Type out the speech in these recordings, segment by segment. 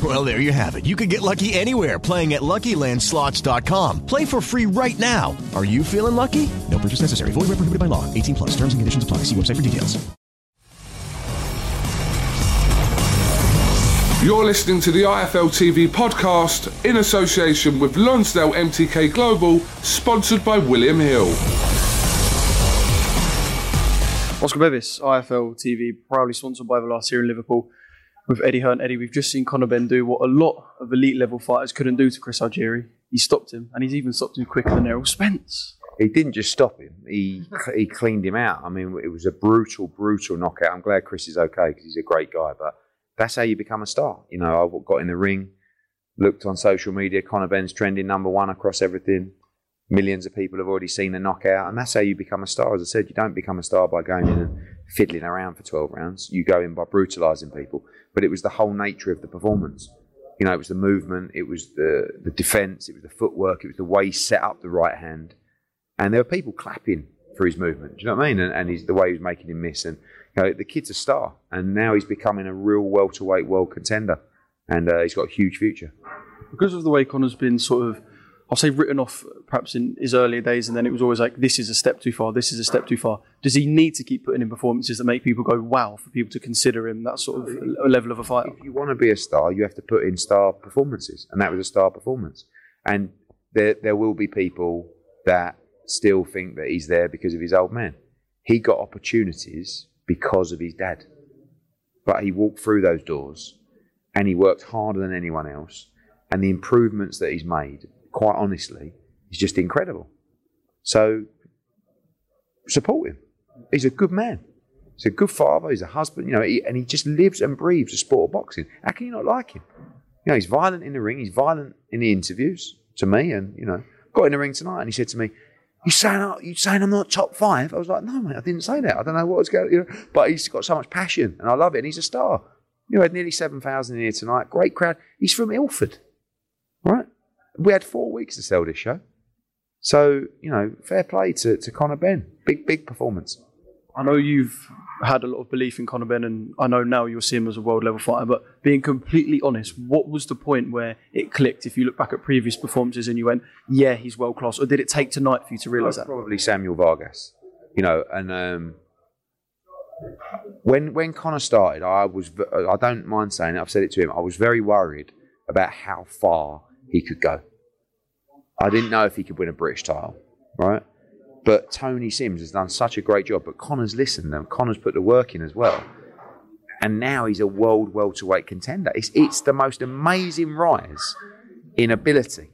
Well, there you have it. You can get lucky anywhere playing at LuckyLandSlots.com. Play for free right now. Are you feeling lucky? No purchase necessary. Void where prohibited by law. 18 plus. Terms and conditions apply. See website for details. You're listening to the IFL TV podcast in association with Lonsdale MTK Global, sponsored by William Hill. Oscar Bevis, IFL TV, proudly sponsored by Velas here in Liverpool with Eddie Hearn. Eddie, we've just seen Conor Benn do what a lot of elite level fighters couldn't do to Chris Algieri. He stopped him, and he's even stopped him quicker than Errol Spence. He didn't just stop him; he he cleaned him out. I mean, it was a brutal, brutal knockout. I'm glad Chris is okay because he's a great guy. But that's how you become a star. You know, I got in the ring, looked on social media. Conor Benn's trending number one across everything. Millions of people have already seen the knockout, and that's how you become a star. As I said, you don't become a star by going in and fiddling around for 12 rounds. You go in by brutalising people. But it was the whole nature of the performance. You know, it was the movement, it was the, the defence, it was the footwork, it was the way he set up the right hand. And there were people clapping for his movement. Do you know what I mean? And, and he's, the way he was making him miss. And you know, the kid's a star, and now he's becoming a real welterweight world contender, and uh, he's got a huge future. Because of the way Conor's been sort of, I'll say, written off perhaps in his earlier days, and then it was always like, this is a step too far, this is a step too far. Does he need to keep putting in performances that make people go, wow, for people to consider him that sort of level of a fighter? If you want to be a star, you have to put in star performances, and that was a star performance. And there, there will be people that still think that he's there because of his old man. He got opportunities because of his dad. But he walked through those doors and he worked harder than anyone else. And the improvements that he's made, quite honestly, is just incredible. So support him. He's a good man. He's a good father. He's a husband. You know, he, and he just lives and breathes the sport of boxing. How can you not like him? You know, he's violent in the ring. He's violent in the interviews to me. And you know, got in the ring tonight and he said to me, you saying you saying I'm not top five? I was like, no, mate, I didn't say that. I don't know what was going. You know, but he's got so much passion, and I love it. And he's a star. You know, had nearly seven thousand in here tonight. Great crowd. He's from Ilford, right? We had four weeks to sell this show, so you know, fair play to to Conor Benn. Big big performance. I know you've had a lot of belief in Conor Benn, and I know now you'll see him as a world level fighter. But being completely honest, what was the point where it clicked? If you look back at previous performances and you went, "Yeah, he's world class," or did it take tonight for you to realise that? Probably Samuel Vargas. You know, and um, when when Conor started, I was I don't mind saying it. I've said it to him. I was very worried about how far he could go. I didn't know if he could win a British title, right? But Tony Sims has done such a great job. But Conor's listened and Conor's put the work in as well. And now he's a world welterweight contender. It's, it's the most amazing rise in ability.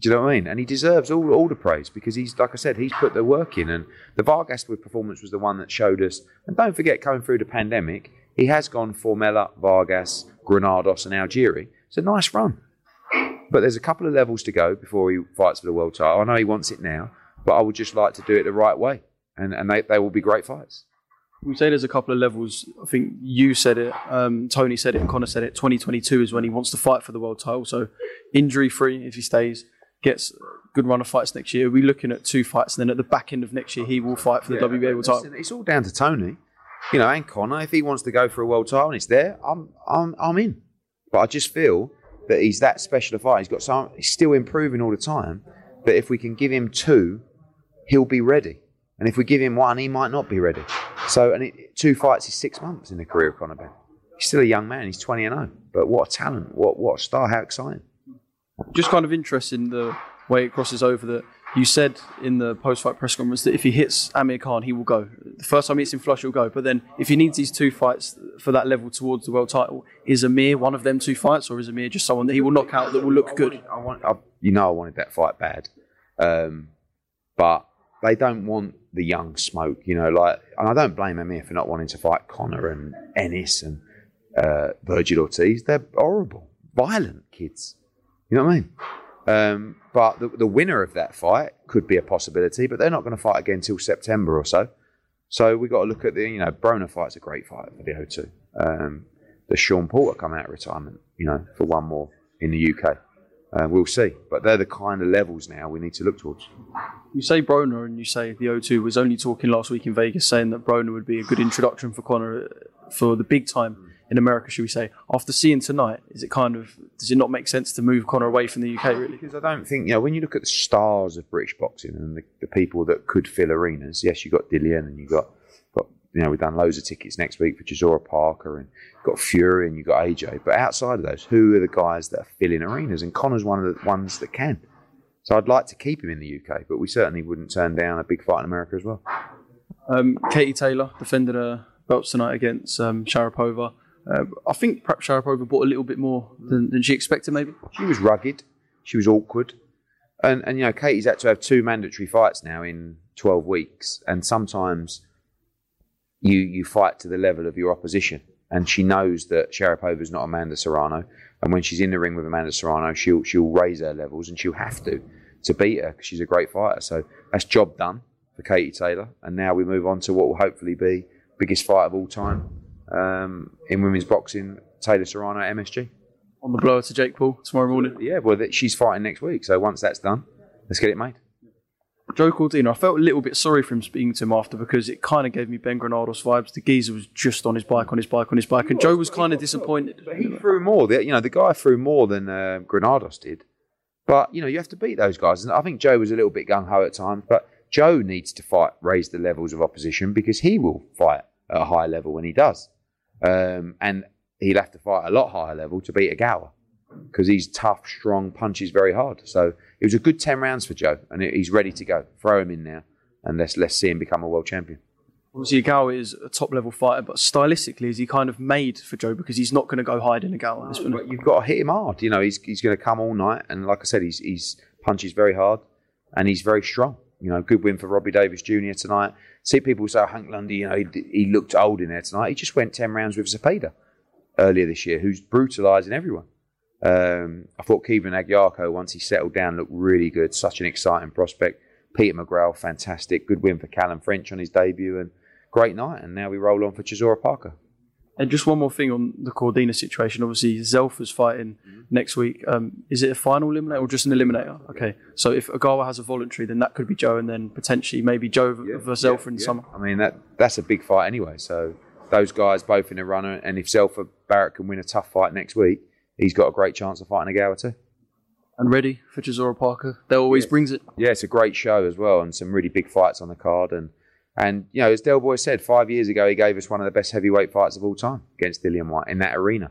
Do you know what I mean? And he deserves all, all the praise because he's, like I said, he's put the work in. And the Vargas performance was the one that showed us. And don't forget, coming through the pandemic, he has gone Formella, Vargas, Granados, and Algieri. It's a nice run. But there's a couple of levels to go before he fights for the world title. I know he wants it now, but I would just like to do it the right way. And, and they, they will be great fights. We say there's a couple of levels. I think you said it, um, Tony said it, and Conor said it. 2022 is when he wants to fight for the world title. So injury free if he stays. gets a good run of fights next year, We're we looking at two fights, and then at the back end of next year, he will fight for the WBA world title? It's all down to Tony, you know, and Conor. If he wants to go for a world title and it's there, I'm, I'm, I'm in. But I just feel that he's that special a fighter. He's got some. He's still improving all the time. But if we can give him two, he'll be ready. And if we give him one, he might not be ready. So, and it, two fights is six months in the career of Conor Benn. He's still a young man. He's 20 and 0. But what a talent. What, what a star. How exciting. Just kind of interesting the way it crosses over that you said in the post-fight press conference that if he hits Amir Khan, he will go. The first time he hits him flush, he'll go. But then if he needs these two fights for that level towards the world title, is Amir one of them two fights, or is Amir just someone that he will knock out that will look good? I want, I, you know, I wanted that fight bad, um, but they don't want the young smoke. You know, like, and I don't blame Amir for not wanting to fight Conor and Ennis and uh, Virgil Ortiz. They're horrible, violent kids. You know what I mean? Um, but the, the winner of that fight could be a possibility, but they're not going to fight again until September or so. So we've got to look at the, you know, Broner fight's a great fight for the O2. Um, the Sean Porter come out of retirement, you know, for one more in the UK. Uh, we'll see. But they're the kind of levels now we need to look towards. You say Broner, and you say the O2 was only talking last week in Vegas, saying that Broner would be a good introduction for Conor uh, for the big time in America, should we say? After seeing tonight, is it kind of does it not make sense to move Conor away from the UK? Really, because I don't think you know when you look at the stars of British boxing and the, the people that could fill arenas. Yes, you got Dillian and you got got you know we've done loads of tickets next week for Chisora Parker and you've got Fury and you got AJ. But outside of those, who are the guys that are filling arenas? And Conor's one of the ones that can. So I'd like to keep him in the UK, but we certainly wouldn't turn down a big fight in America as well. Um, Katie Taylor defended her belts tonight against um, Sharipova. Uh, I think perhaps Sharipova bought a little bit more than, than she expected, maybe. She was rugged. She was awkward. And, and, you know, Katie's had to have two mandatory fights now in 12 weeks. And sometimes you, you fight to the level of your opposition. And she knows that Sharipova's not Amanda Serrano. And when she's in the ring with Amanda Serrano, she'll, she'll raise her levels and she'll have to to beat her because she's a great fighter. So that's job done for Katie Taylor. And now we move on to what will hopefully be biggest fight of all time um, in women's boxing, Taylor Serrano at MSG. On the blower to Jake Paul tomorrow morning. Yeah, well, she's fighting next week. So once that's done, let's get it made. Joe Cordina, I felt a little bit sorry for him speaking to him after because it kind of gave me Ben Granados vibes. The geezer was just on his bike, on his bike, on his bike, and Joe was kind of disappointed. But he threw more. The, you know, the guy threw more than uh, Granados did. But you know, you have to beat those guys. And I think Joe was a little bit gung ho at times. But Joe needs to fight, raise the levels of opposition because he will fight at a high level when he does. Um, and he'll have to fight a lot higher level to beat Ogawa because he's tough, strong, punches very hard. So it was a good ten rounds for Joe, and he's ready to go. Throw him in now, and let's let's see him become a world champion. Obviously, Ogawa is a top level fighter, but stylistically, is he kind of made for Joe because he's not going to go hide in Ogawa? This one. But you've got to hit him hard. You know, he's he's going to come all night, and like I said, he's he's punches very hard, and he's very strong. You know, good win for Robbie Davies Jr. tonight. See people say oh, Hank Lundy, you know, he, he looked old in there tonight. He just went ten rounds with Zapata earlier this year, who's brutalising everyone. Um, I thought Kevin Agyarko, once he settled down, looked really good. Such an exciting prospect. Peter McGrail, fantastic. Good win for Callum French on his debut, and great night. And now we roll on for Chisora Parker. And just one more thing on the Cordina situation. Obviously, Zelfa's fighting next week. Um, is it a final eliminator or just an eliminator? Okay. So if Ogawa has a voluntary, then that could be Joe, and then potentially maybe Joe versus Zelfa in the summer. I mean, that that's a big fight anyway. So those guys both in a runner, and if Zelfa Barrett can win a tough fight next week, he's got a great chance of fighting Ogawa too. And ready for Chisora Parker. That always brings it. Yeah, it's a great show as well, and some really big fights on the card. And and you know, as Del Boy said, five years ago he gave us one of the best heavyweight fights of all time against Dillian Whyte in that arena,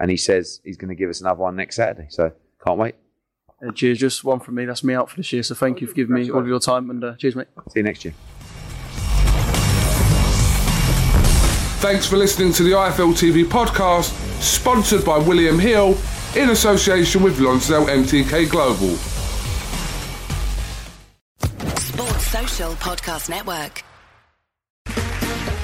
and he says he's going to give us another one next Saturday. So can't wait. Uh, cheers, just one from me. That's me out for this year. So thank you for giving me all of your time, and uh, cheers, mate. See you next year. Thanks for listening to the IFL TV podcast, sponsored by William Hill in association with Lonsdale MTK Global. Sports Social Podcast Network.